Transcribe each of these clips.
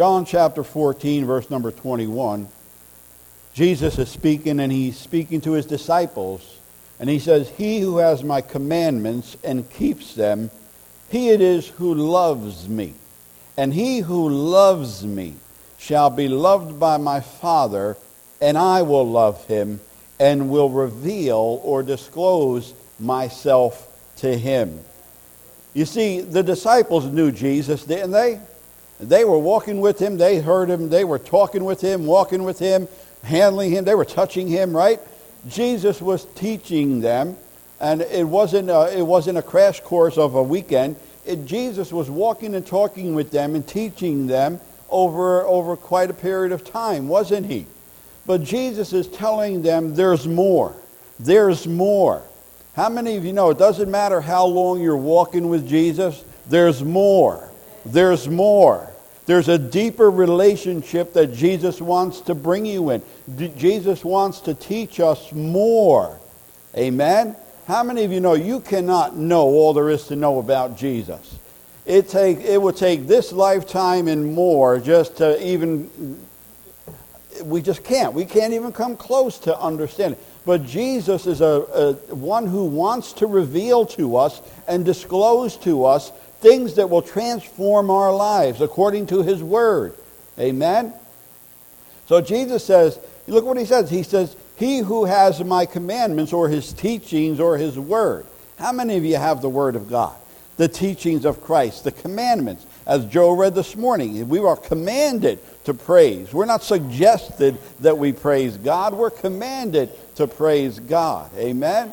John chapter 14, verse number 21, Jesus is speaking and he's speaking to his disciples. And he says, He who has my commandments and keeps them, he it is who loves me. And he who loves me shall be loved by my Father, and I will love him and will reveal or disclose myself to him. You see, the disciples knew Jesus, didn't they? They were walking with him. They heard him. They were talking with him, walking with him, handling him. They were touching him, right? Jesus was teaching them, and it wasn't a, it wasn't a crash course of a weekend. It, Jesus was walking and talking with them and teaching them over, over quite a period of time, wasn't he? But Jesus is telling them there's more. There's more. How many of you know it doesn't matter how long you're walking with Jesus, there's more. There's more. There's a deeper relationship that Jesus wants to bring you in. D- Jesus wants to teach us more. Amen? How many of you know you cannot know all there is to know about Jesus? It, take, it would take this lifetime and more just to even, we just can't. We can't even come close to understanding. But Jesus is a, a, one who wants to reveal to us and disclose to us things that will transform our lives according to his word. Amen? So Jesus says, look what he says. He says, He who has my commandments or his teachings or his word. How many of you have the word of God? The teachings of Christ, the commandments. As Joe read this morning, we are commanded to praise. We're not suggested that we praise God. We're commanded to praise God. Amen?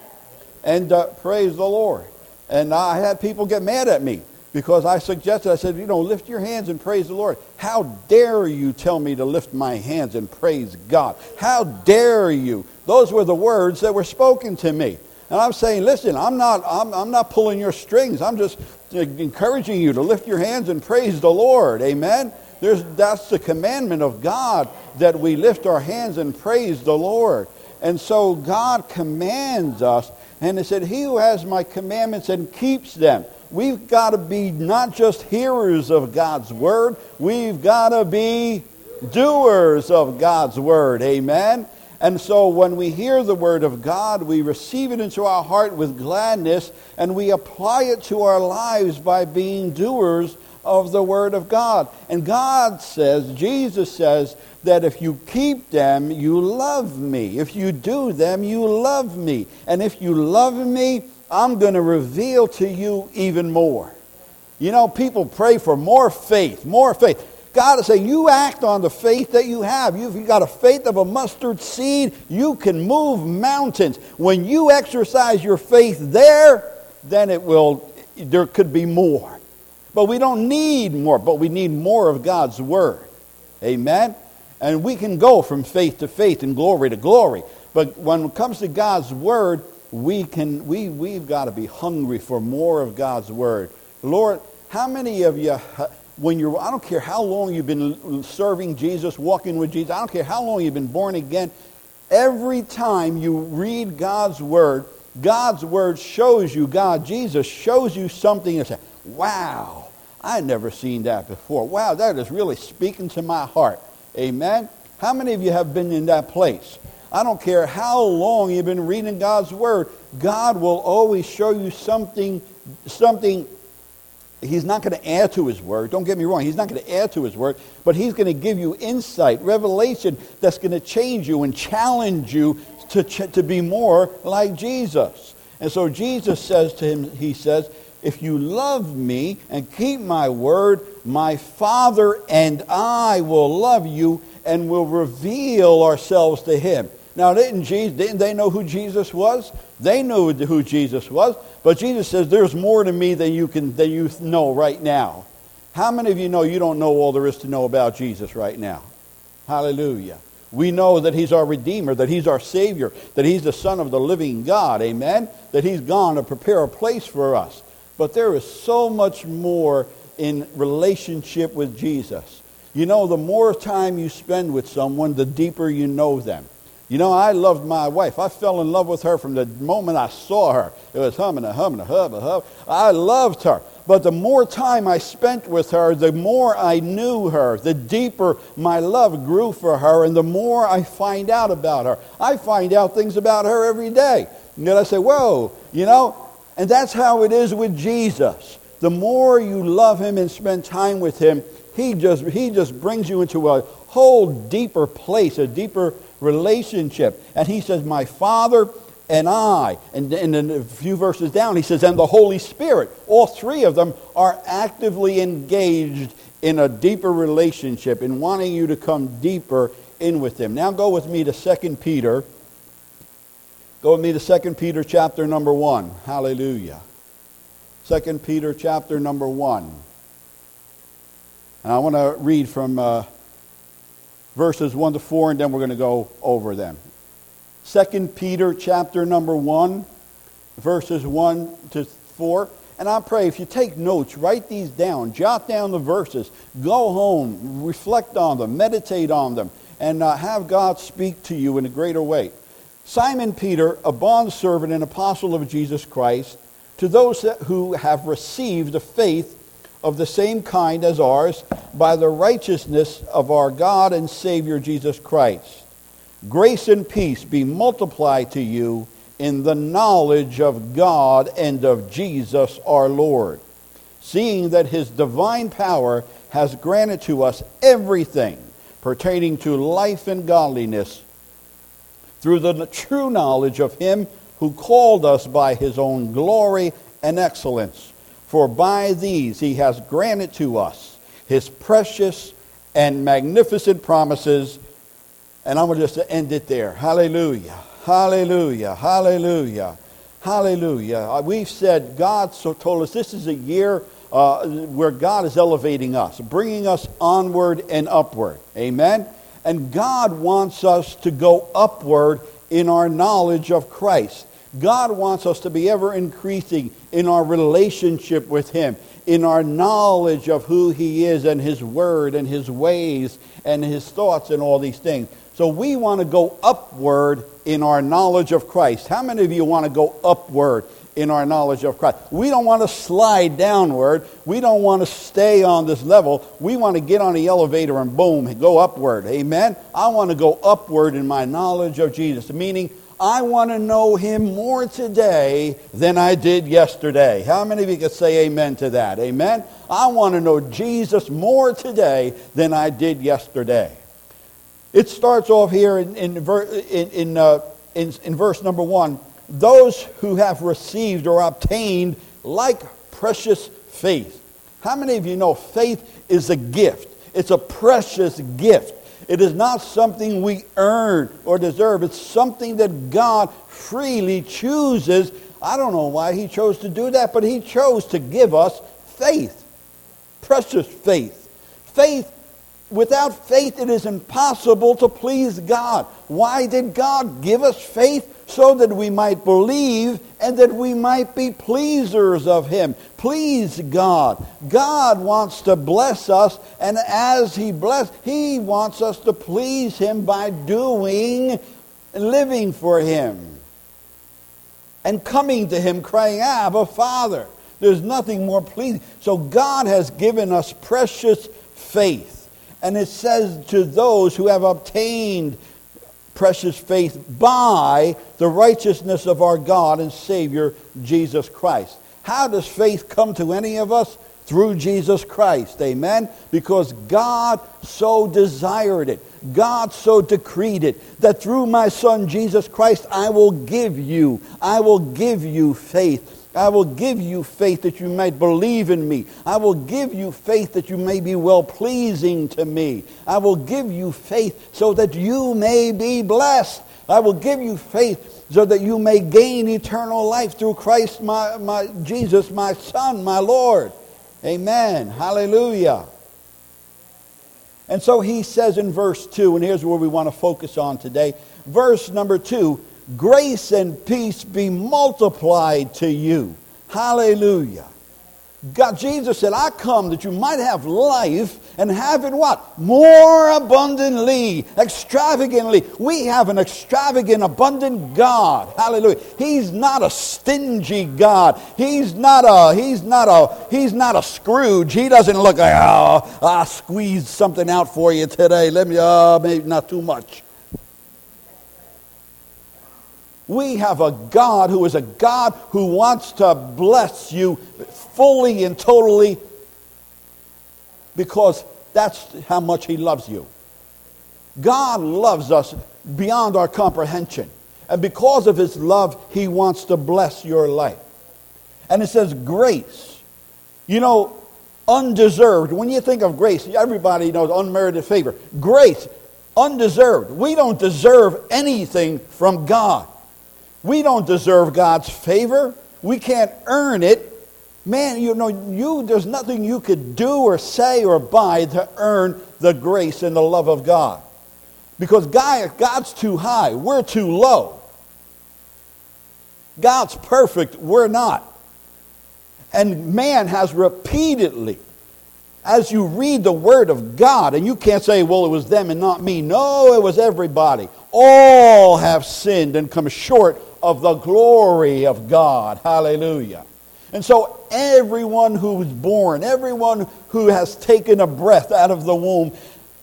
And uh, praise the Lord. And I had people get mad at me because I suggested, I said, you know, lift your hands and praise the Lord. How dare you tell me to lift my hands and praise God? How dare you? Those were the words that were spoken to me. And I'm saying, listen, I'm not, I'm, I'm not pulling your strings. I'm just uh, encouraging you to lift your hands and praise the Lord. Amen? There's, that's the commandment of God that we lift our hands and praise the Lord. And so God commands us. And he said, He who has my commandments and keeps them. We've got to be not just hearers of God's word, we've got to be doers of God's word. Amen? And so when we hear the word of God, we receive it into our heart with gladness and we apply it to our lives by being doers of the word of God. And God says, Jesus says, that if you keep them, you love me. If you do them, you love me. And if you love me, I'm going to reveal to you even more. You know, people pray for more faith, more faith. God is saying, you act on the faith that you have. You've got a faith of a mustard seed. You can move mountains. When you exercise your faith there, then it will, there could be more. But we don't need more, but we need more of God's word. Amen? And we can go from faith to faith and glory to glory. But when it comes to God's word, we can, we, we've got to be hungry for more of God's word. Lord, how many of you, when you're, I don't care how long you've been serving Jesus, walking with Jesus, I don't care how long you've been born again, every time you read God's word, God's word shows you, God, Jesus shows you something and say, wow, I've never seen that before. Wow, that is really speaking to my heart. Amen? How many of you have been in that place? I don't care how long you've been reading God's Word, God will always show you something, something. He's not going to add to His Word. Don't get me wrong. He's not going to add to His Word, but He's going to give you insight, revelation that's going to change you and challenge you to, to be more like Jesus. And so Jesus says to him, He says, if you love me and keep my word, my Father and I will love you and will reveal ourselves to him. Now, didn't, Jesus, didn't they know who Jesus was? They knew who Jesus was. But Jesus says, there's more to me than you, can, than you know right now. How many of you know you don't know all there is to know about Jesus right now? Hallelujah. We know that he's our Redeemer, that he's our Savior, that he's the Son of the living God. Amen? That he's gone to prepare a place for us. But there is so much more in relationship with Jesus. You know, the more time you spend with someone, the deeper you know them. You know, I loved my wife. I fell in love with her from the moment I saw her. It was humming, a humming, a hub, a hub. I loved her. but the more time I spent with her, the more I knew her, the deeper my love grew for her, and the more I find out about her. I find out things about her every day. And then I say, whoa, you know? And that's how it is with Jesus. The more you love him and spend time with him, he just, he just brings you into a whole deeper place, a deeper relationship. And he says, My Father and I. And, and then a few verses down, he says, and the Holy Spirit. All three of them are actively engaged in a deeper relationship, in wanting you to come deeper in with them. Now go with me to 2 Peter. Go with me to 2 Peter chapter number 1. Hallelujah. 2 Peter chapter number 1. And I want to read from uh, verses 1 to 4, and then we're going to go over them. 2 Peter chapter number 1, verses 1 to 4. And I pray if you take notes, write these down, jot down the verses, go home, reflect on them, meditate on them, and uh, have God speak to you in a greater way. Simon Peter, a bondservant and apostle of Jesus Christ, to those that, who have received the faith of the same kind as ours by the righteousness of our God and Savior Jesus Christ Grace and peace be multiplied to you in the knowledge of God and of Jesus our Lord, seeing that his divine power has granted to us everything pertaining to life and godliness through the true knowledge of him who called us by his own glory and excellence. For by these he has granted to us his precious and magnificent promises and I'm going to just end it there. Hallelujah. Hallelujah. Hallelujah. Hallelujah. Uh, we've said God so told us this is a year uh, where God is elevating us, bringing us onward and upward. Amen. And God wants us to go upward in our knowledge of Christ. God wants us to be ever increasing in our relationship with Him, in our knowledge of who He is and His Word and His ways and His thoughts and all these things. So we want to go upward in our knowledge of Christ. How many of you want to go upward in our knowledge of Christ? We don't want to slide downward. We don't want to stay on this level. We want to get on the elevator and boom, go upward. Amen? I want to go upward in my knowledge of Jesus, meaning I want to know him more today than I did yesterday. How many of you can say amen to that? Amen? I want to know Jesus more today than I did yesterday. It starts off here in, in, in, in, uh, in, in verse number one. Those who have received or obtained like precious faith. How many of you know faith is a gift? It's a precious gift. It is not something we earn or deserve. It's something that God freely chooses. I don't know why he chose to do that, but he chose to give us faith. Precious faith. Faith Without faith, it is impossible to please God. Why did God give us faith? So that we might believe and that we might be pleasers of Him. Please God. God wants to bless us, and as He bless, He wants us to please Him by doing, living for Him, and coming to Him, crying, Abba, Father. There's nothing more pleasing. So God has given us precious faith. And it says to those who have obtained precious faith by the righteousness of our God and Savior, Jesus Christ. How does faith come to any of us? Through Jesus Christ. Amen? Because God so desired it. God so decreed it that through my Son Jesus Christ I will give you, I will give you faith I will give you faith that you might believe in me. I will give you faith that you may be well pleasing to me. I will give you faith so that you may be blessed. I will give you faith so that you may gain eternal life through Christ, my, my Jesus, my Son, my Lord. Amen. Hallelujah. And so he says in verse 2, and here's where we want to focus on today. Verse number 2 grace and peace be multiplied to you. Hallelujah. God, Jesus said, I come that you might have life and have it what? More abundantly, extravagantly. We have an extravagant, abundant God. Hallelujah. He's not a stingy God. He's not a, he's not a, he's not a Scrooge. He doesn't look like, oh, I squeezed something out for you today. Let me, oh, maybe not too much. We have a God who is a God who wants to bless you fully and totally because that's how much He loves you. God loves us beyond our comprehension. And because of His love, He wants to bless your life. And it says grace. You know, undeserved. When you think of grace, everybody knows unmerited favor. Grace, undeserved. We don't deserve anything from God. We don't deserve God's favor. We can't earn it. Man, you know, you, there's nothing you could do or say or buy to earn the grace and the love of God. Because God, God's too high, we're too low. God's perfect, we're not. And man has repeatedly, as you read the Word of God, and you can't say, well, it was them and not me. No, it was everybody. All have sinned and come short of the glory of God. Hallelujah. And so everyone who is born, everyone who has taken a breath out of the womb,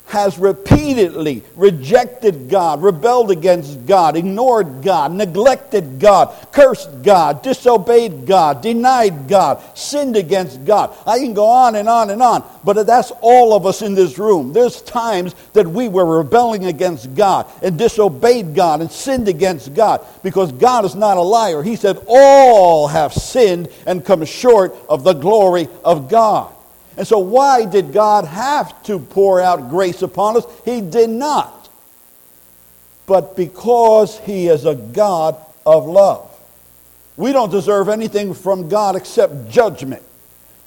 has repeatedly rejected God, rebelled against God, ignored God, neglected God, cursed God, disobeyed God, denied God, sinned against God. I can go on and on and on, but that's all of us in this room. There's times that we were rebelling against God and disobeyed God and sinned against God because God is not a liar. He said, All have sinned and come short of the glory of God. And so, why did God have to pour out grace upon us? He did not. But because He is a God of love. We don't deserve anything from God except judgment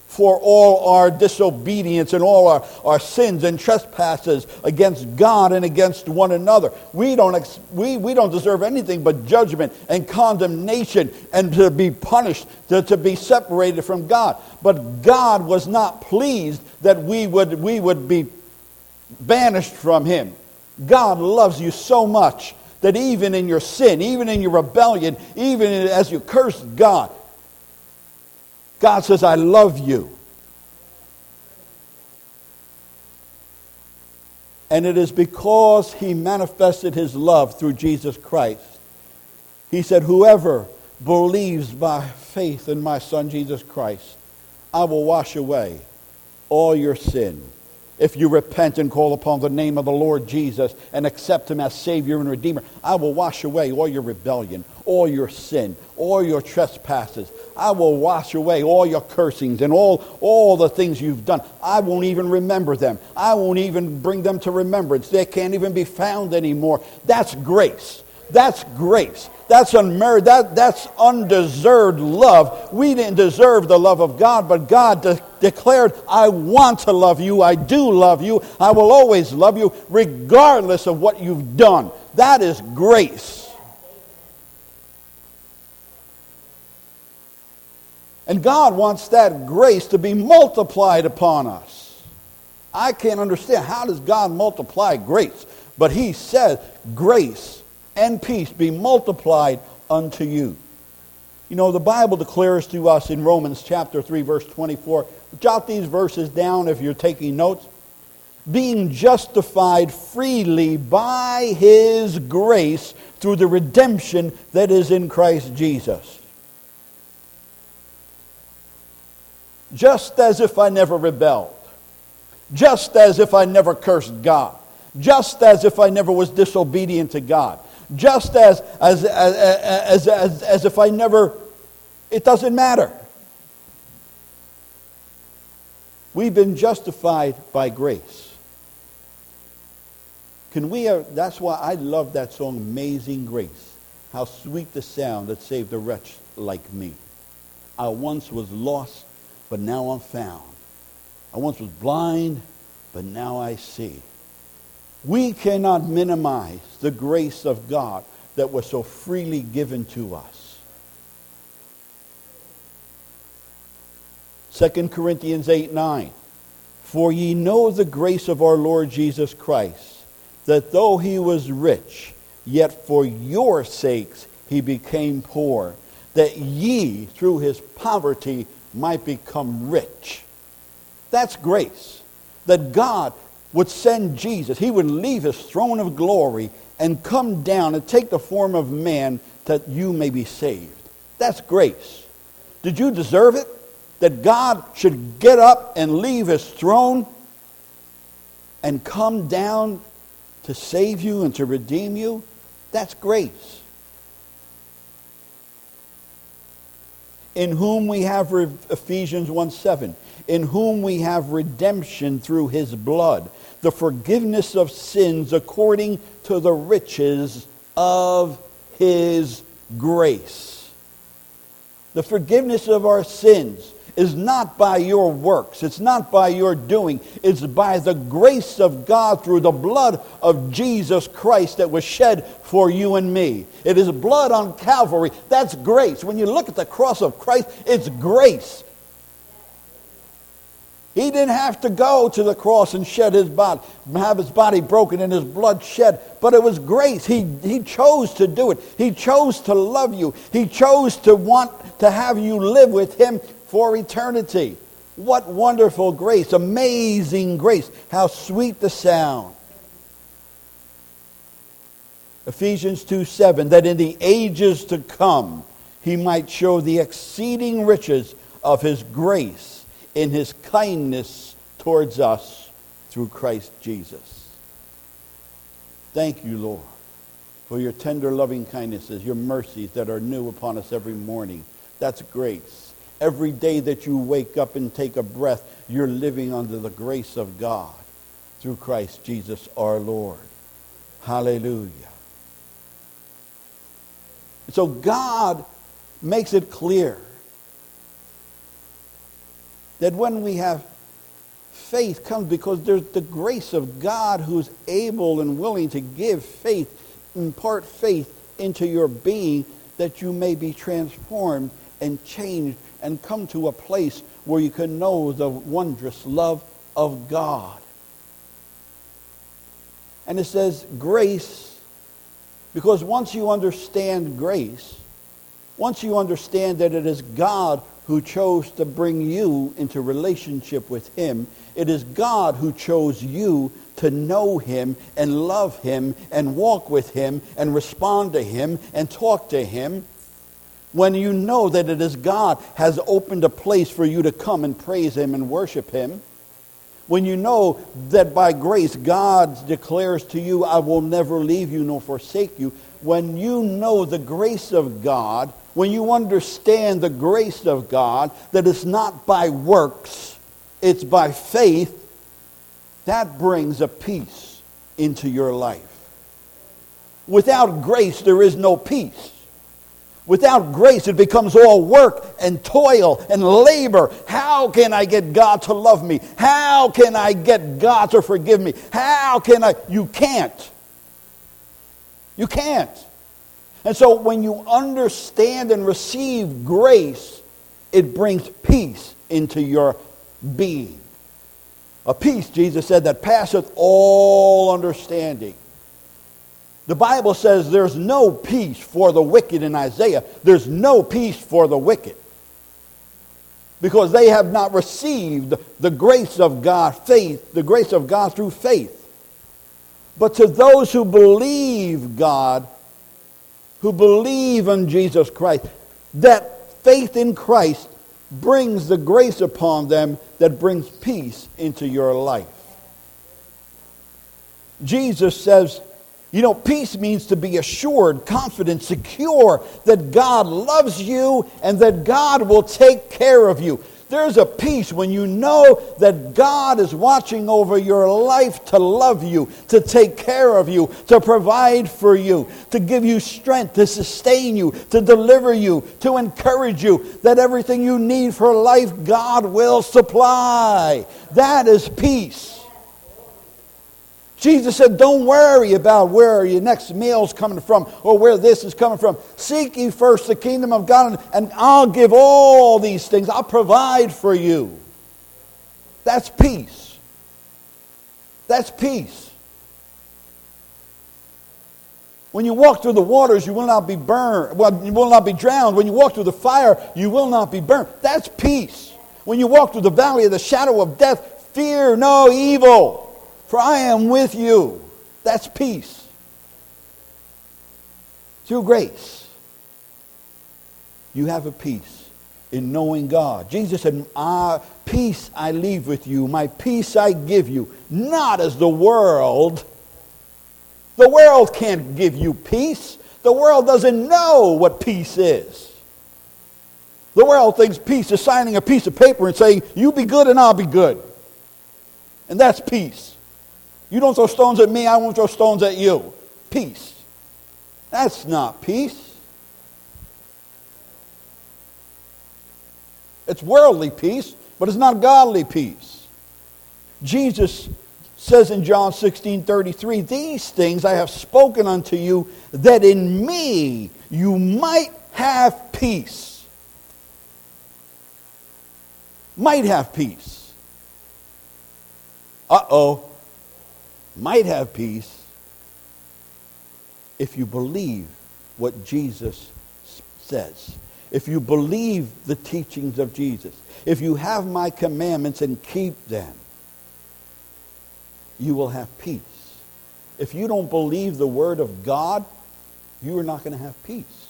for all our disobedience and all our, our sins and trespasses against God and against one another. We don't, ex- we, we don't deserve anything but judgment and condemnation and to be punished, to, to be separated from God. But God was not pleased that we would, we would be banished from Him. God loves you so much that even in your sin, even in your rebellion, even as you cursed God, God says, I love you. And it is because he manifested his love through Jesus Christ. He said, Whoever believes by faith in my Son Jesus Christ, I will wash away all your sin if you repent and call upon the name of the Lord Jesus and accept him as Savior and Redeemer, I will wash away all your rebellion, all your sin, all your trespasses. I will wash away all your cursings and all, all the things you've done. I won't even remember them. I won't even bring them to remembrance. They can't even be found anymore. That's grace. That's grace. That's unmerited. That, that's undeserved love. We didn't deserve the love of God, but God de- declared, I want to love you. I do love you. I will always love you, regardless of what you've done. That is grace. And God wants that grace to be multiplied upon us. I can't understand. How does God multiply grace? But He says, grace and peace be multiplied unto you. You know, the Bible declares to us in Romans chapter 3, verse 24. Jot these verses down if you're taking notes. Being justified freely by his grace through the redemption that is in Christ Jesus. Just as if I never rebelled. Just as if I never cursed God. Just as if I never was disobedient to God just as, as, as, as, as, if I never, it doesn't matter. We've been justified by grace. Can we, uh, that's why I love that song, Amazing Grace. How sweet the sound that saved a wretch like me. I once was lost, but now I'm found. I once was blind, but now I see. We cannot minimize the grace of God that was so freely given to us. 2 Corinthians 8 9. For ye know the grace of our Lord Jesus Christ, that though he was rich, yet for your sakes he became poor, that ye through his poverty might become rich. That's grace. That God would send Jesus. He would leave his throne of glory and come down and take the form of man that you may be saved. That's grace. Did you deserve it? That God should get up and leave his throne and come down to save you and to redeem you? That's grace. In whom we have Ephesians 1 7 in whom we have redemption through his blood, the forgiveness of sins according to the riches of his grace. The forgiveness of our sins is not by your works. It's not by your doing. It's by the grace of God through the blood of Jesus Christ that was shed for you and me. It is blood on Calvary. That's grace. When you look at the cross of Christ, it's grace. He didn't have to go to the cross and shed his body, have his body broken and his blood shed, but it was grace. He, he chose to do it. He chose to love you. He chose to want to have you live with him for eternity. What wonderful grace, amazing grace. How sweet the sound. Ephesians 2 7, that in the ages to come he might show the exceeding riches of his grace in his kindness towards us through Christ Jesus. Thank you, Lord, for your tender loving kindnesses, your mercies that are new upon us every morning. That's grace. Every day that you wake up and take a breath, you're living under the grace of God through Christ Jesus our Lord. Hallelujah. So God makes it clear that when we have faith comes because there's the grace of God who's able and willing to give faith, impart faith into your being that you may be transformed and changed and come to a place where you can know the wondrous love of God. And it says grace, because once you understand grace, once you understand that it is God who chose to bring you into relationship with him. It is God who chose you to know him and love him and walk with him and respond to him and talk to him. When you know that it is God has opened a place for you to come and praise him and worship him. When you know that by grace God declares to you, I will never leave you nor forsake you. When you know the grace of God, when you understand the grace of God, that it's not by works, it's by faith, that brings a peace into your life. Without grace, there is no peace. Without grace, it becomes all work and toil and labor. How can I get God to love me? How can I get God to forgive me? How can I? You can't. You can't. And so when you understand and receive grace, it brings peace into your being. A peace, Jesus said, that passeth all understanding. The Bible says there's no peace for the wicked in Isaiah. There's no peace for the wicked. Because they have not received the grace of God, faith, the grace of God through faith. But to those who believe God, who believe in Jesus Christ, that faith in Christ brings the grace upon them that brings peace into your life. Jesus says, you know, peace means to be assured, confident, secure that God loves you and that God will take care of you. There's a peace when you know that God is watching over your life to love you, to take care of you, to provide for you, to give you strength, to sustain you, to deliver you, to encourage you, that everything you need for life, God will supply. That is peace. Jesus said, Don't worry about where your next meal's coming from or where this is coming from. Seek ye first the kingdom of God, and I'll give all these things. I'll provide for you. That's peace. That's peace. When you walk through the waters, you will not be burned. Well, you will not be drowned. When you walk through the fire, you will not be burned. That's peace. When you walk through the valley of the shadow of death, fear no evil for I am with you. That's peace. Through grace, you have a peace in knowing God. Jesus said, ah, Peace I leave with you, my peace I give you, not as the world. The world can't give you peace. The world doesn't know what peace is. The world thinks peace is signing a piece of paper and saying, You be good and I'll be good. And that's peace. You don't throw stones at me, I won't throw stones at you. Peace. That's not peace. It's worldly peace, but it's not godly peace. Jesus says in John 16 33, These things I have spoken unto you, that in me you might have peace. Might have peace. Uh oh might have peace if you believe what Jesus says. If you believe the teachings of Jesus. If you have my commandments and keep them, you will have peace. If you don't believe the word of God, you are not going to have peace.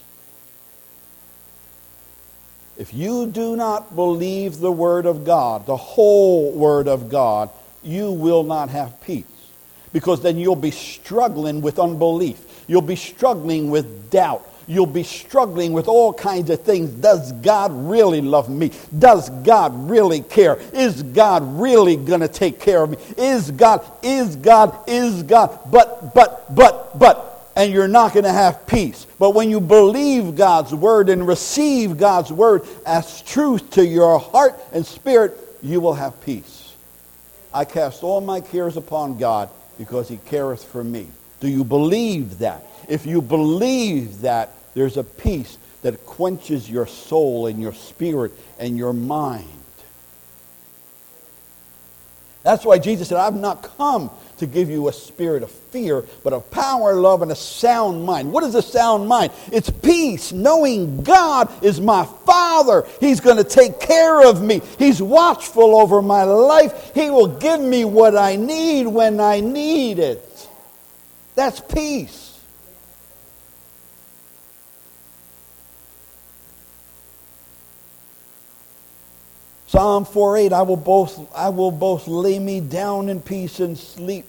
If you do not believe the word of God, the whole word of God, you will not have peace because then you'll be struggling with unbelief. You'll be struggling with doubt. You'll be struggling with all kinds of things. Does God really love me? Does God really care? Is God really going to take care of me? Is God, is God, is God, but, but, but, but, and you're not going to have peace. But when you believe God's word and receive God's word as truth to your heart and spirit, you will have peace. I cast all my cares upon God because he careth for me. Do you believe that? If you believe that, there's a peace that quenches your soul and your spirit and your mind. That's why Jesus said, I've not come to give you a spirit of fear, but of power, love, and a sound mind. What is a sound mind? It's peace, knowing God is my Father. He's going to take care of me. He's watchful over my life. He will give me what I need when I need it. That's peace. Psalm 4:8 I will both I will both lay me down in peace and sleep.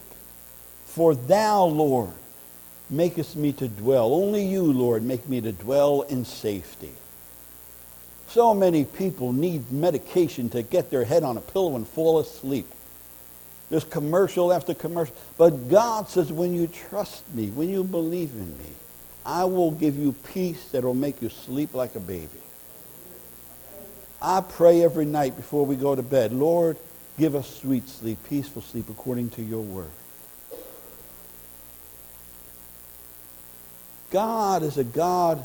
For thou Lord makest me to dwell. Only you Lord make me to dwell in safety. So many people need medication to get their head on a pillow and fall asleep. There's commercial after commercial. But God says when you trust me when you believe in me I will give you peace that will make you sleep like a baby I pray every night before we go to bed, Lord, give us sweet sleep, peaceful sleep according to your word. God is a God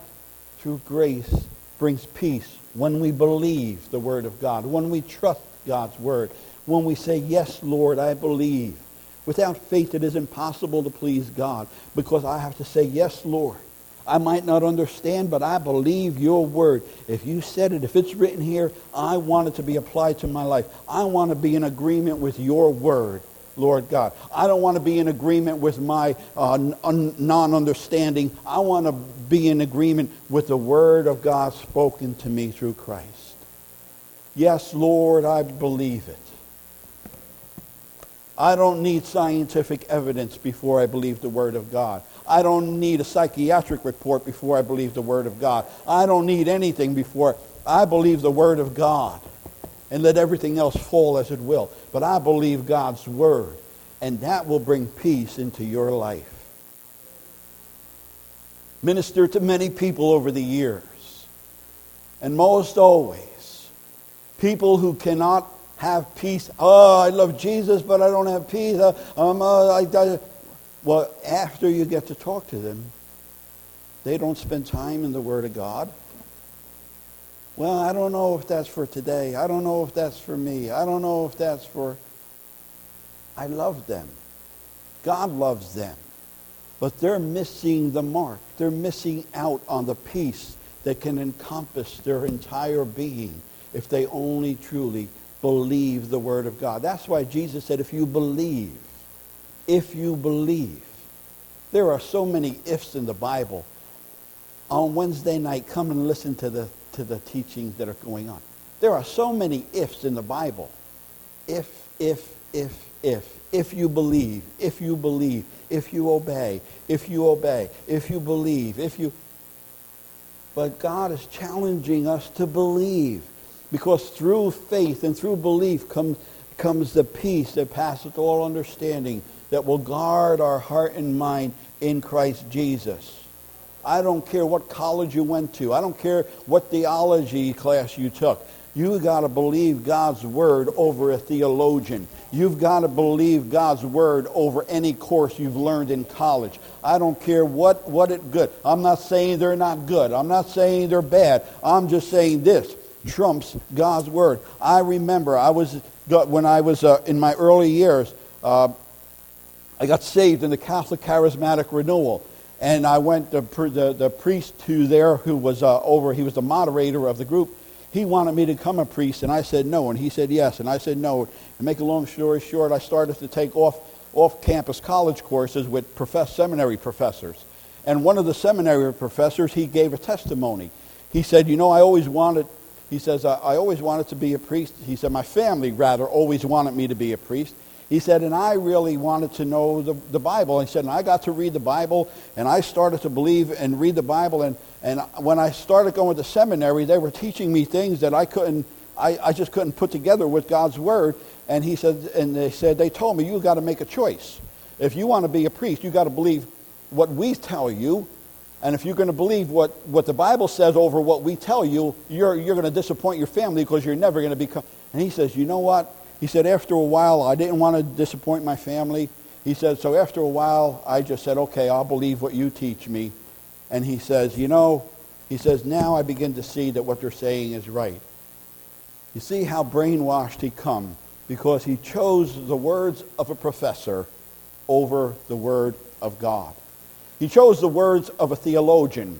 through grace brings peace when we believe the word of God, when we trust God's word, when we say, yes, Lord, I believe. Without faith, it is impossible to please God because I have to say, yes, Lord. I might not understand, but I believe your word. If you said it, if it's written here, I want it to be applied to my life. I want to be in agreement with your word, Lord God. I don't want to be in agreement with my uh, non-understanding. I want to be in agreement with the word of God spoken to me through Christ. Yes, Lord, I believe it. I don't need scientific evidence before I believe the word of God. I don't need a psychiatric report before I believe the Word of God. I don't need anything before I believe the Word of God. And let everything else fall as it will. But I believe God's Word. And that will bring peace into your life. Minister to many people over the years. And most always, people who cannot have peace. Oh, I love Jesus, but I don't have peace. Uh, um, uh, I, I. Well, after you get to talk to them, they don't spend time in the Word of God. Well, I don't know if that's for today. I don't know if that's for me. I don't know if that's for. I love them. God loves them. But they're missing the mark. They're missing out on the peace that can encompass their entire being if they only truly believe the Word of God. That's why Jesus said, if you believe, if you believe. There are so many ifs in the Bible. On Wednesday night, come and listen to the, to the teachings that are going on. There are so many ifs in the Bible. If, if, if, if. If you believe, if you believe, if you obey, if you obey, if you believe, if you... But God is challenging us to believe. Because through faith and through belief comes, comes the peace that passeth all understanding that will guard our heart and mind in Christ Jesus. I don't care what college you went to. I don't care what theology class you took. You got to believe God's word over a theologian. You've got to believe God's word over any course you've learned in college. I don't care what, what it good. I'm not saying they're not good. I'm not saying they're bad. I'm just saying this trumps God's word. I remember I was when I was uh, in my early years, uh, I got saved in the Catholic Charismatic Renewal. And I went, the, the, the priest who there, who was uh, over, he was the moderator of the group, he wanted me to become a priest, and I said no, and he said yes, and I said no. And make a long story short, I started to take off off-campus college courses with profess, seminary professors. And one of the seminary professors, he gave a testimony. He said, you know, I always wanted, he says, I, I always wanted to be a priest. He said, my family, rather, always wanted me to be a priest. He said, and I really wanted to know the, the Bible. He said, and I got to read the Bible, and I started to believe and read the Bible. And, and when I started going to seminary, they were teaching me things that I couldn't, I, I just couldn't put together with God's Word. And he said, and they said, they told me, you've got to make a choice. If you want to be a priest, you've got to believe what we tell you. And if you're going to believe what, what the Bible says over what we tell you, you're, you're going to disappoint your family because you're never going to become. And he says, you know what? He said, after a while, I didn't want to disappoint my family. He said, so after a while, I just said, okay, I'll believe what you teach me. And he says, you know, he says, now I begin to see that what they're saying is right. You see how brainwashed he come because he chose the words of a professor over the word of God. He chose the words of a theologian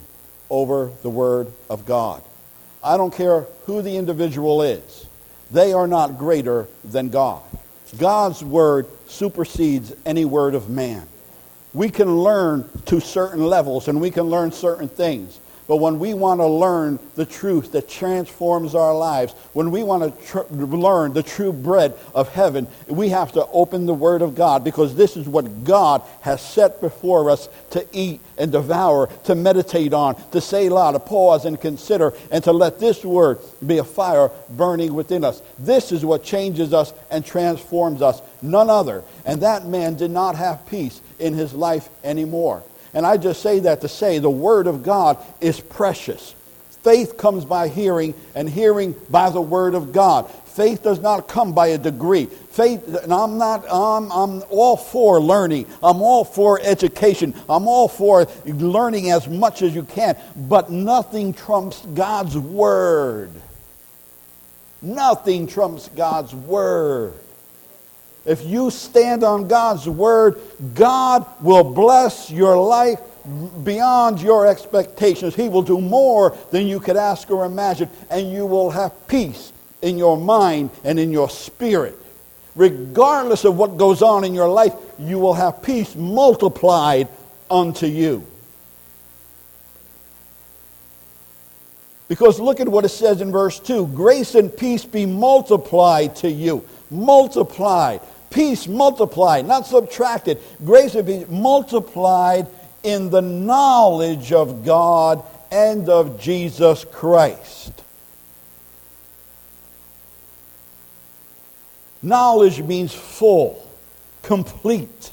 over the word of God. I don't care who the individual is. They are not greater than God. God's word supersedes any word of man. We can learn to certain levels and we can learn certain things. But when we want to learn the truth that transforms our lives, when we want to tr- learn the true bread of heaven, we have to open the Word of God because this is what God has set before us to eat and devour, to meditate on, to say aloud, to pause and consider, and to let this Word be a fire burning within us. This is what changes us and transforms us, none other. And that man did not have peace in his life anymore. And I just say that to say the Word of God is precious. Faith comes by hearing, and hearing by the Word of God. Faith does not come by a degree. Faith, and I'm not, I'm, I'm all for learning. I'm all for education. I'm all for learning as much as you can. But nothing trumps God's Word. Nothing trumps God's Word. If you stand on God's word, God will bless your life beyond your expectations. He will do more than you could ask or imagine, and you will have peace in your mind and in your spirit. Regardless of what goes on in your life, you will have peace multiplied unto you. Because look at what it says in verse 2 grace and peace be multiplied to you. Multiplied peace multiplied, not subtracted. Grace and peace multiplied in the knowledge of God and of Jesus Christ. Knowledge means full, complete.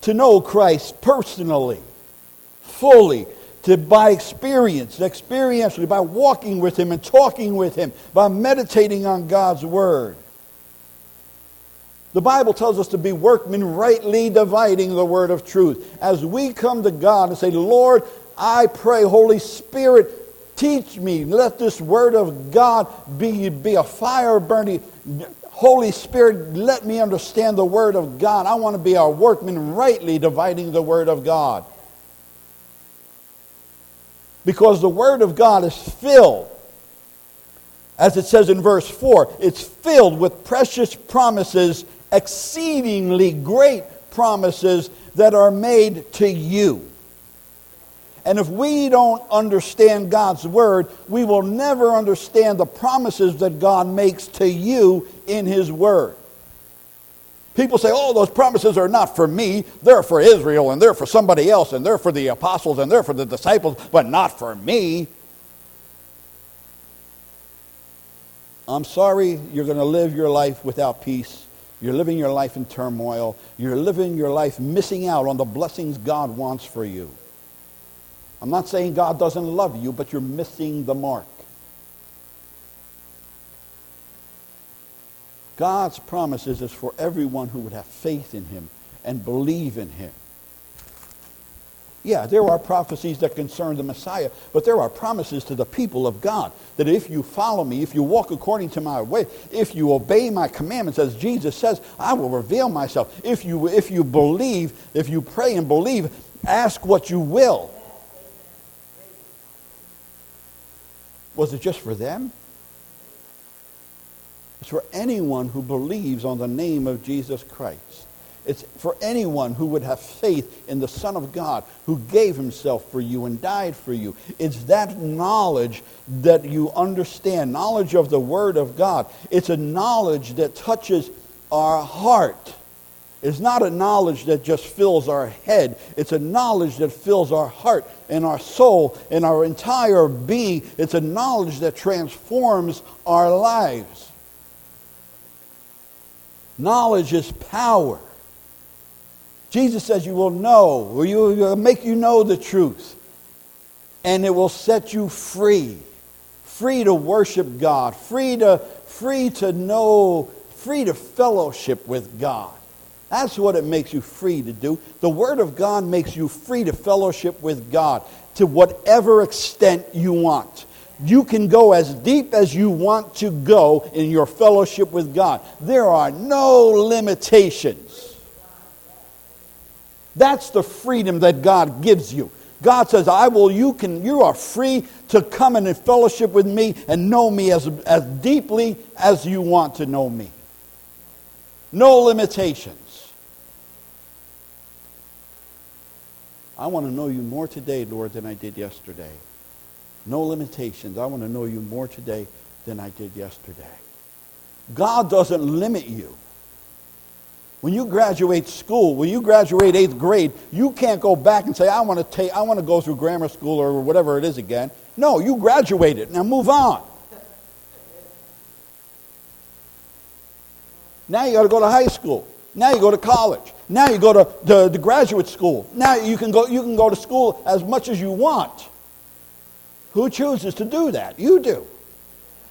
To know Christ personally, fully, to by experience, experientially, by walking with him and talking with him, by meditating on God's word. The Bible tells us to be workmen rightly dividing the word of truth. As we come to God and say, Lord, I pray, Holy Spirit, teach me. Let this word of God be, be a fire burning. Holy Spirit, let me understand the word of God. I want to be a workman rightly dividing the word of God. Because the Word of God is filled, as it says in verse 4, it's filled with precious promises, exceedingly great promises that are made to you. And if we don't understand God's Word, we will never understand the promises that God makes to you in His Word. People say, oh, those promises are not for me. They're for Israel, and they're for somebody else, and they're for the apostles, and they're for the disciples, but not for me. I'm sorry you're going to live your life without peace. You're living your life in turmoil. You're living your life missing out on the blessings God wants for you. I'm not saying God doesn't love you, but you're missing the mark. God's promises is for everyone who would have faith in him and believe in him. Yeah, there are prophecies that concern the Messiah, but there are promises to the people of God that if you follow me, if you walk according to my way, if you obey my commandments, as Jesus says, I will reveal myself. If you, if you believe, if you pray and believe, ask what you will. Was it just for them? It's for anyone who believes on the name of Jesus Christ. It's for anyone who would have faith in the Son of God who gave himself for you and died for you. It's that knowledge that you understand, knowledge of the Word of God. It's a knowledge that touches our heart. It's not a knowledge that just fills our head. It's a knowledge that fills our heart and our soul and our entire being. It's a knowledge that transforms our lives. Knowledge is power. Jesus says you will know, or you will make you know the truth, and it will set you free. Free to worship God, free to, free to know, free to fellowship with God. That's what it makes you free to do. The Word of God makes you free to fellowship with God to whatever extent you want. You can go as deep as you want to go in your fellowship with God. There are no limitations. That's the freedom that God gives you. God says, I will, you can, you are free to come in and fellowship with me and know me as, as deeply as you want to know me. No limitations. I want to know you more today, Lord, than I did yesterday. No limitations. I want to know you more today than I did yesterday. God doesn't limit you. When you graduate school, when you graduate eighth grade, you can't go back and say, I want to take, I want to go through grammar school or whatever it is again. No, you graduated. Now move on. Now you got to go to high school. Now you go to college. Now you go to the, the graduate school. Now you can go you can go to school as much as you want. Who chooses to do that? You do.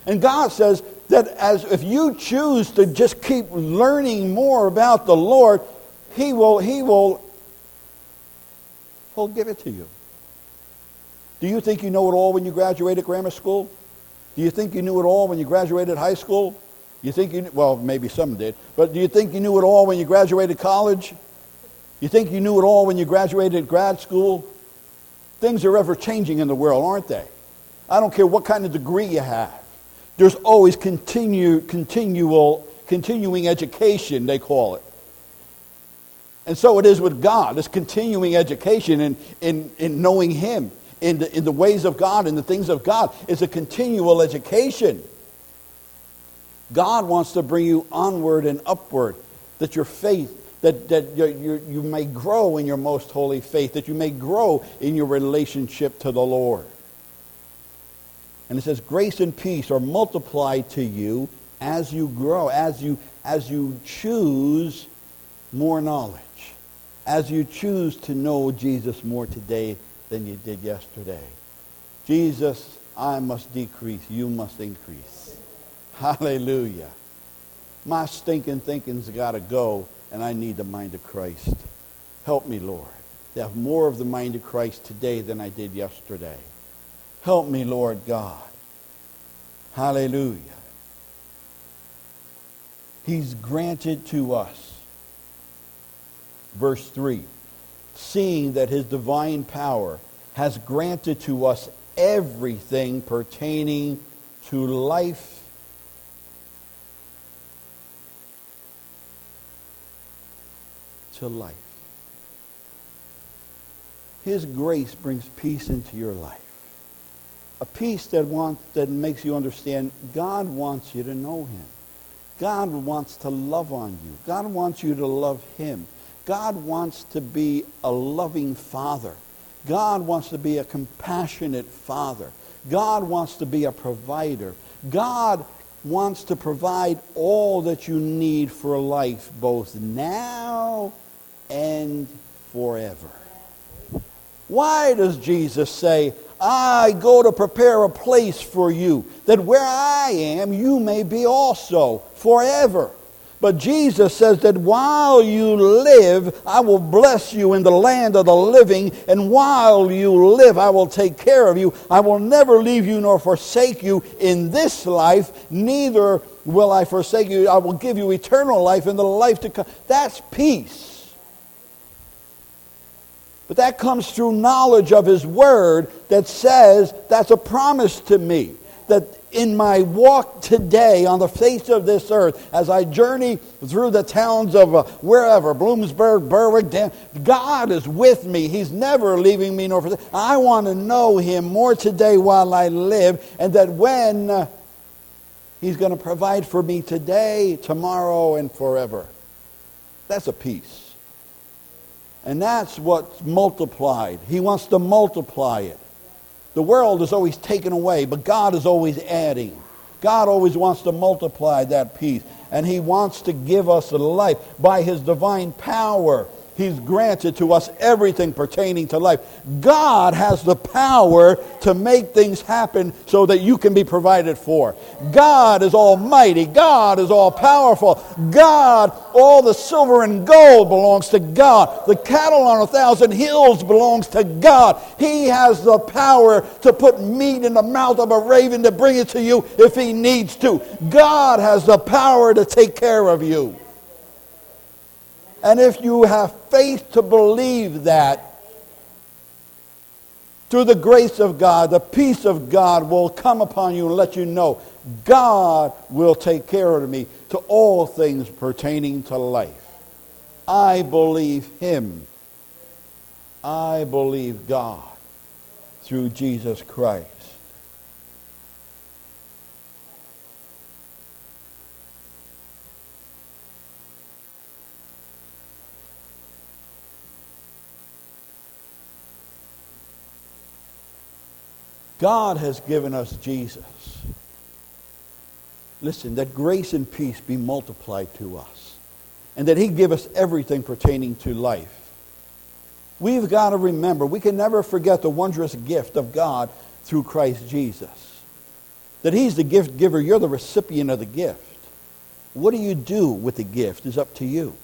And God says that as if you choose to just keep learning more about the Lord, He will, He will, He'll give it to you. Do you think you know it all when you graduated grammar school? Do you think you knew it all when you graduated high school? You think you, well, maybe some did, but do you think you knew it all when you graduated college? You think you knew it all when you graduated grad school? Things are ever changing in the world, aren't they? I don't care what kind of degree you have. There's always continue, continual, continuing education, they call it. And so it is with God. It's continuing education in, in, in knowing Him, in the, in the ways of God, in the things of God. It's a continual education. God wants to bring you onward and upward, that your faith, that, that you, you, you may grow in your most holy faith, that you may grow in your relationship to the Lord. And it says, grace and peace are multiplied to you as you grow, as you, as you choose more knowledge, as you choose to know Jesus more today than you did yesterday. Jesus, I must decrease. You must increase. Hallelujah. My stinking thinking's got to go, and I need the mind of Christ. Help me, Lord, to have more of the mind of Christ today than I did yesterday. Help me, Lord God. Hallelujah. He's granted to us. Verse 3 Seeing that his divine power has granted to us everything pertaining to life to life. His grace brings peace into your life. A peace that wants that makes you understand God wants you to know him. God wants to love on you. God wants you to love him. God wants to be a loving father. God wants to be a compassionate father. God wants to be a provider. God wants to provide all that you need for life, both now and forever. Why does Jesus say, I go to prepare a place for you, that where I am, you may be also forever? But Jesus says that while you live, I will bless you in the land of the living, and while you live, I will take care of you. I will never leave you nor forsake you in this life, neither will I forsake you. I will give you eternal life in the life to come. That's peace. But that comes through knowledge of His Word that says that's a promise to me. That in my walk today on the face of this earth, as I journey through the towns of uh, wherever, Bloomsburg, Berwick, Dan, God is with me. He's never leaving me nor forsaking. I want to know Him more today while I live, and that when uh, He's going to provide for me today, tomorrow, and forever. That's a peace. And that's what's multiplied. He wants to multiply it. The world is always taken away, but God is always adding. God always wants to multiply that peace. And he wants to give us life by his divine power. He's granted to us everything pertaining to life. God has the power to make things happen so that you can be provided for. God is almighty. God is all powerful. God, all the silver and gold belongs to God. The cattle on a thousand hills belongs to God. He has the power to put meat in the mouth of a raven to bring it to you if he needs to. God has the power to take care of you. And if you have faith to believe that, through the grace of God, the peace of God will come upon you and let you know God will take care of me to all things pertaining to life. I believe him. I believe God through Jesus Christ. God has given us Jesus. Listen, that grace and peace be multiplied to us, and that He give us everything pertaining to life. We've got to remember, we can never forget the wondrous gift of God through Christ Jesus. That He's the gift giver, you're the recipient of the gift. What do you do with the gift is up to you.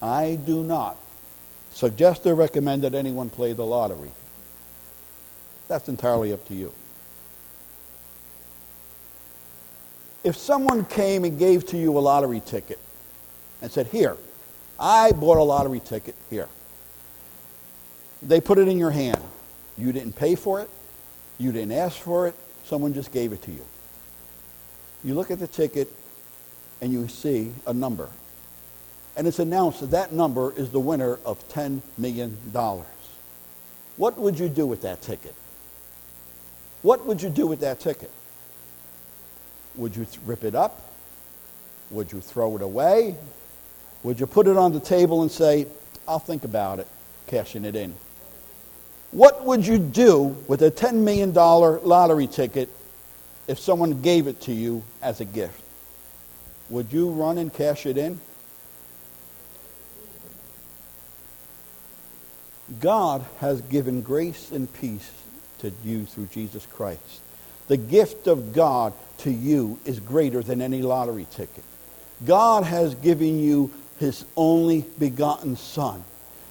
I do not suggest or recommend that anyone play the lottery. That's entirely up to you. If someone came and gave to you a lottery ticket and said, Here, I bought a lottery ticket here. They put it in your hand. You didn't pay for it. You didn't ask for it. Someone just gave it to you. You look at the ticket and you see a number and it's announced that that number is the winner of $10 million. What would you do with that ticket? What would you do with that ticket? Would you rip it up? Would you throw it away? Would you put it on the table and say, I'll think about it, cashing it in? What would you do with a $10 million lottery ticket if someone gave it to you as a gift? Would you run and cash it in? God has given grace and peace to you through Jesus Christ. The gift of God to you is greater than any lottery ticket. God has given you his only begotten Son,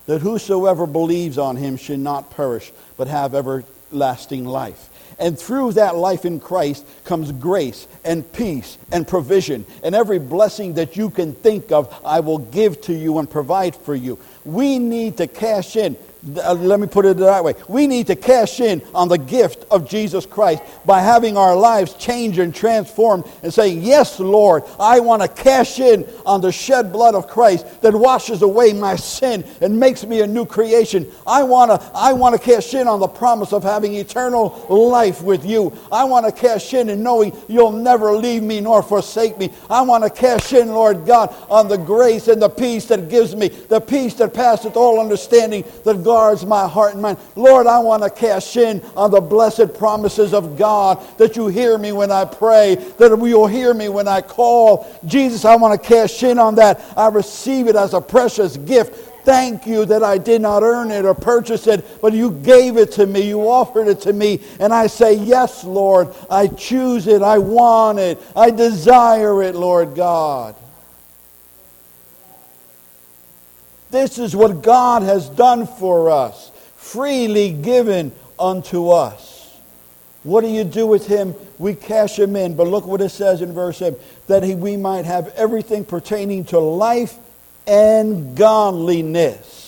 that whosoever believes on him should not perish, but have everlasting life. And through that life in Christ comes grace and peace and provision. And every blessing that you can think of, I will give to you and provide for you. We need to cash in. Uh, let me put it that way. We need to cash in on the gift of Jesus Christ by having our lives changed and transformed and saying, Yes, Lord, I want to cash in on the shed blood of Christ that washes away my sin and makes me a new creation. I want to, I want to cash in on the promise of having eternal life with you. I want to cash in and knowing you'll never leave me nor forsake me. I want to cash in, Lord God, on the grace and the peace that gives me, the peace that passeth all understanding that God guards my heart and mind. Lord, I want to cash in on the blessed promises of God that you hear me when I pray, that you'll hear me when I call. Jesus, I want to cash in on that. I receive it as a precious gift thank you that I did not earn it or purchase it, but you gave it to me. You offered it to me. And I say, Yes, Lord, I choose it. I want it. I desire it, Lord God. This is what God has done for us, freely given unto us. What do you do with him? We cash him in. But look what it says in verse 7 that he, we might have everything pertaining to life and godliness.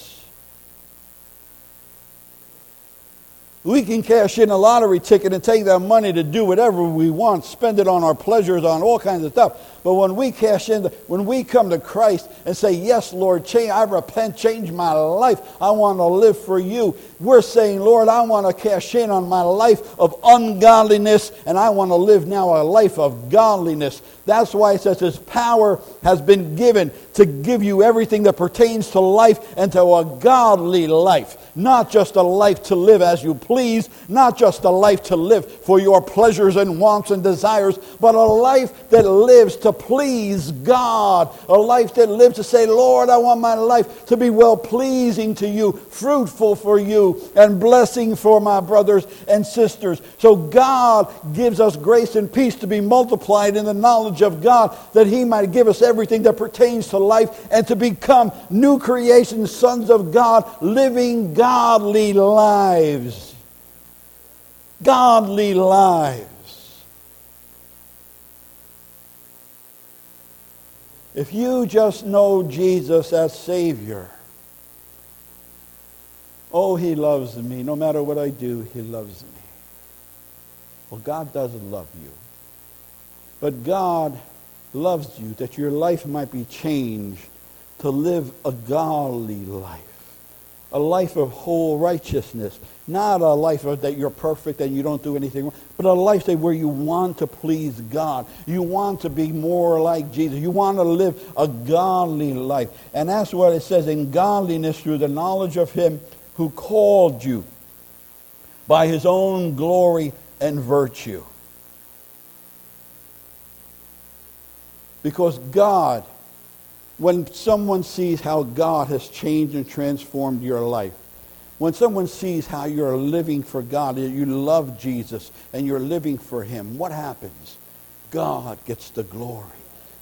We can cash in a lottery ticket and take that money to do whatever we want, spend it on our pleasures, on all kinds of stuff. But when we cash in, when we come to Christ and say, Yes, Lord, change, I repent, change my life, I want to live for you, we're saying, Lord, I want to cash in on my life of ungodliness and I want to live now a life of godliness. That's why it says His power has been given to give you everything that pertains to life and to a godly life. Not just a life to live as you please, not just a life to live for your pleasures and wants and desires, but a life that lives to please God. A life that lives to say, Lord, I want my life to be well pleasing to you, fruitful for you, and blessing for my brothers and sisters. So God gives us grace and peace to be multiplied in the knowledge of God, that He might give us everything that pertains to life and to become new creation sons of God, living godly lives. Godly lives. If you just know Jesus as Savior, oh, He loves me. No matter what I do, He loves me. Well, God doesn't love you. But God loves you that your life might be changed to live a godly life, a life of whole righteousness, not a life of that you're perfect and you don't do anything wrong, but a life where you want to please God. You want to be more like Jesus. You want to live a godly life. And that's what it says in godliness through the knowledge of him who called you by his own glory and virtue. Because God, when someone sees how God has changed and transformed your life, when someone sees how you're living for God, you love Jesus, and you're living for him, what happens? God gets the glory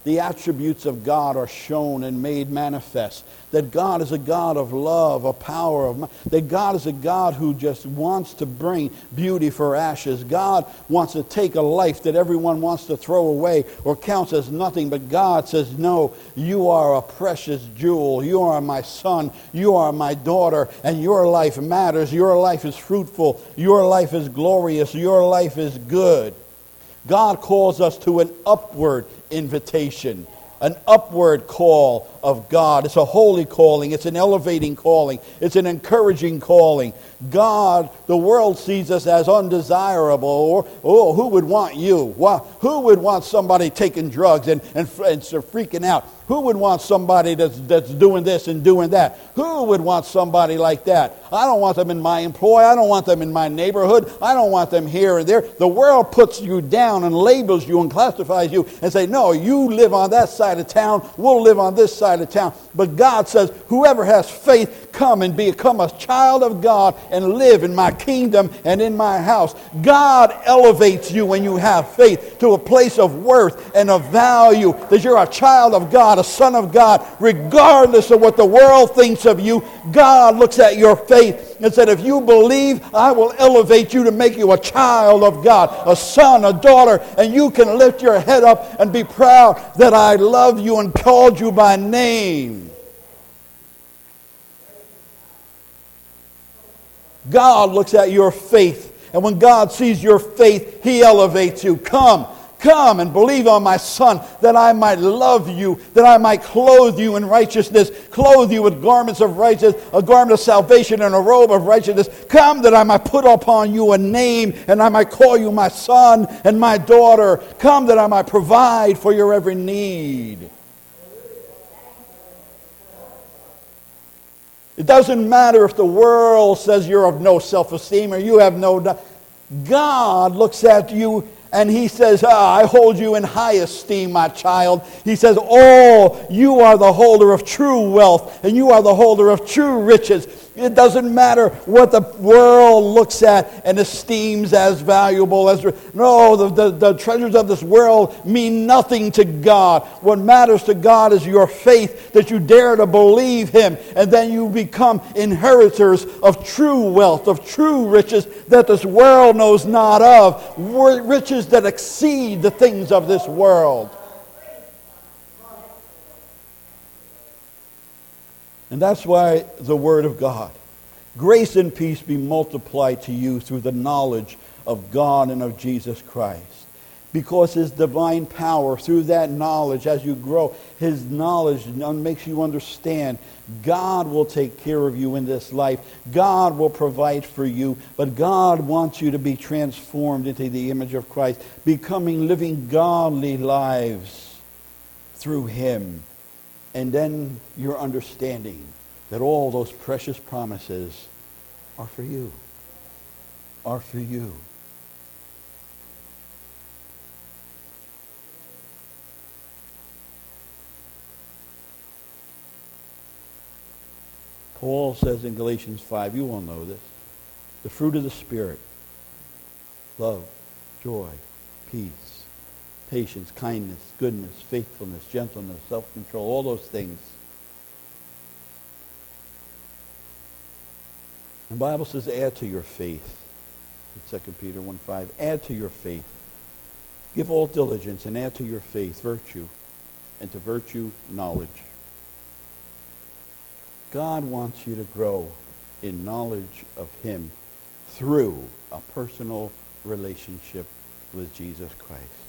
the attributes of God are shown and made manifest. That God is a God of love, a power of that God is a God who just wants to bring beauty for ashes. God wants to take a life that everyone wants to throw away or counts as nothing, but God says, "No, you are a precious jewel. You are my son. You are my daughter, and your life matters. Your life is fruitful. Your life is glorious. Your life is good." God calls us to an upward invitation, an upward call of God. It's a holy calling, it's an elevating calling, it's an encouraging calling. God, the world sees us as undesirable, or, oh, who would want you? Why, who would want somebody taking drugs and, and, and freaking out? Who would want somebody that's, that's doing this and doing that? Who would want somebody like that? I don't want them in my employ. I don't want them in my neighborhood. I don't want them here and there. The world puts you down and labels you and classifies you and say, no, you live on that side of town. We'll live on this side of town. But God says, whoever has faith, come and become a child of God and live in my kingdom and in my house. God elevates you when you have faith to a place of worth and of value that you're a child of God, a son of God, regardless of what the world thinks of you. God looks at your faith and said, if you believe, I will elevate you to make you a child of God, a son, a daughter, and you can lift your head up and be proud that I love you and called you by name. God looks at your faith. And when God sees your faith, He elevates you. Come, come and believe on my Son, that I might love you, that I might clothe you in righteousness, clothe you with garments of righteousness, a garment of salvation and a robe of righteousness. Come that I might put upon you a name, and I might call you my son and my daughter. Come that I might provide for your every need. It doesn't matter if the world says you're of no self esteem or you have no. God looks at you and he says, ah, I hold you in high esteem, my child. He says, Oh, you are the holder of true wealth, and you are the holder of true riches. It doesn't matter what the world looks at and esteems as valuable. As no, the, the, the treasures of this world mean nothing to God. What matters to God is your faith that you dare to believe Him, and then you become inheritors of true wealth, of true riches that this world knows not of, riches that exceed the things of this world. And that's why the Word of God. Grace and peace be multiplied to you through the knowledge of God and of Jesus Christ. Because his divine power, through that knowledge, as you grow, his knowledge makes you understand God will take care of you in this life. God will provide for you. But God wants you to be transformed into the image of Christ, becoming living godly lives through him and then your understanding that all those precious promises are for you. Are for you. Paul says in Galatians 5, you all know this, the fruit of the Spirit, love, joy, peace, patience, kindness, goodness, faithfulness, gentleness, self-control, all those things. The Bible says add to your faith. In 2 Peter 1 5. Add to your faith. Give all diligence and add to your faith virtue, and to virtue knowledge. God wants you to grow in knowledge of him through a personal relationship with Jesus Christ.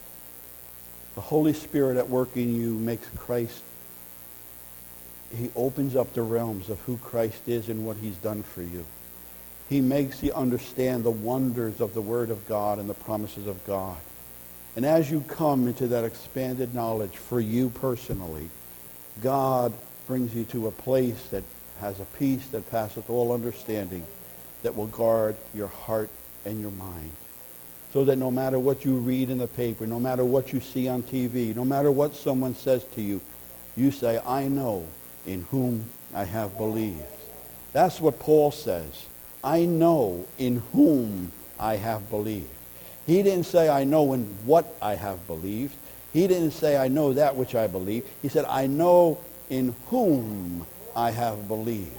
The Holy Spirit at work in you makes Christ, he opens up the realms of who Christ is and what he's done for you. He makes you understand the wonders of the Word of God and the promises of God. And as you come into that expanded knowledge for you personally, God brings you to a place that has a peace that passeth all understanding that will guard your heart and your mind so that no matter what you read in the paper, no matter what you see on TV, no matter what someone says to you, you say, I know in whom I have believed. That's what Paul says. I know in whom I have believed. He didn't say, I know in what I have believed. He didn't say, I know that which I believe. He said, I know in whom I have believed.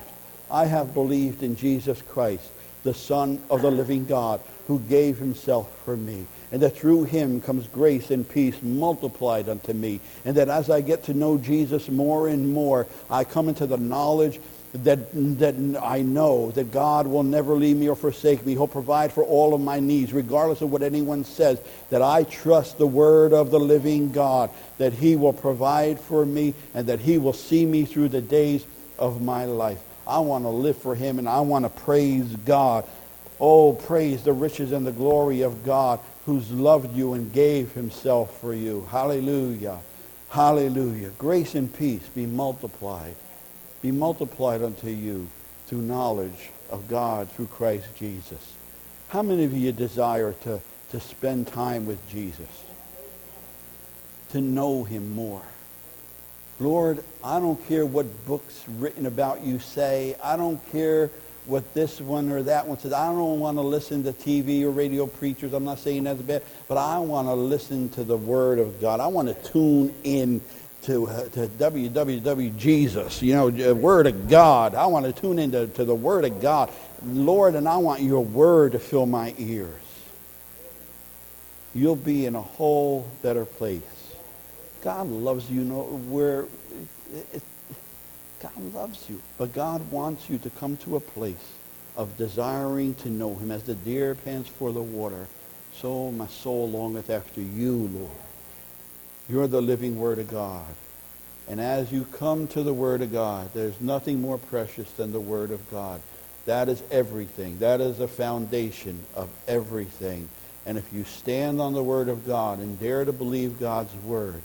I have believed in Jesus Christ, the Son of the living God, who gave himself for me. And that through him comes grace and peace multiplied unto me. And that as I get to know Jesus more and more, I come into the knowledge that, that I know that God will never leave me or forsake me. He'll provide for all of my needs, regardless of what anyone says, that I trust the word of the living God, that he will provide for me and that he will see me through the days of my life. I want to live for him and I want to praise God Oh, praise the riches and the glory of God who's loved you and gave himself for you. Hallelujah. Hallelujah. Grace and peace be multiplied. Be multiplied unto you through knowledge of God through Christ Jesus. How many of you desire to, to spend time with Jesus? To know him more? Lord, I don't care what books written about you say. I don't care what this one or that one says. I don't want to listen to TV or radio preachers. I'm not saying that's bad, but I want to listen to the Word of God. I want to tune in to, uh, to www Jesus, you know, Word of God. I want to tune into to the Word of God. Lord, and I want your Word to fill my ears. You'll be in a whole better place. God loves you. know where God loves you, but God wants you to come to a place of desiring to know him as the deer pants for the water. So my soul longeth after you, Lord. You're the living word of God. And as you come to the word of God, there's nothing more precious than the word of God. That is everything. That is the foundation of everything. And if you stand on the word of God and dare to believe God's word,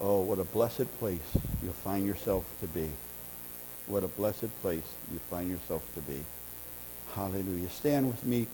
Oh, what a blessed place you'll find yourself to be. What a blessed place you find yourself to be. Hallelujah. Stand with me.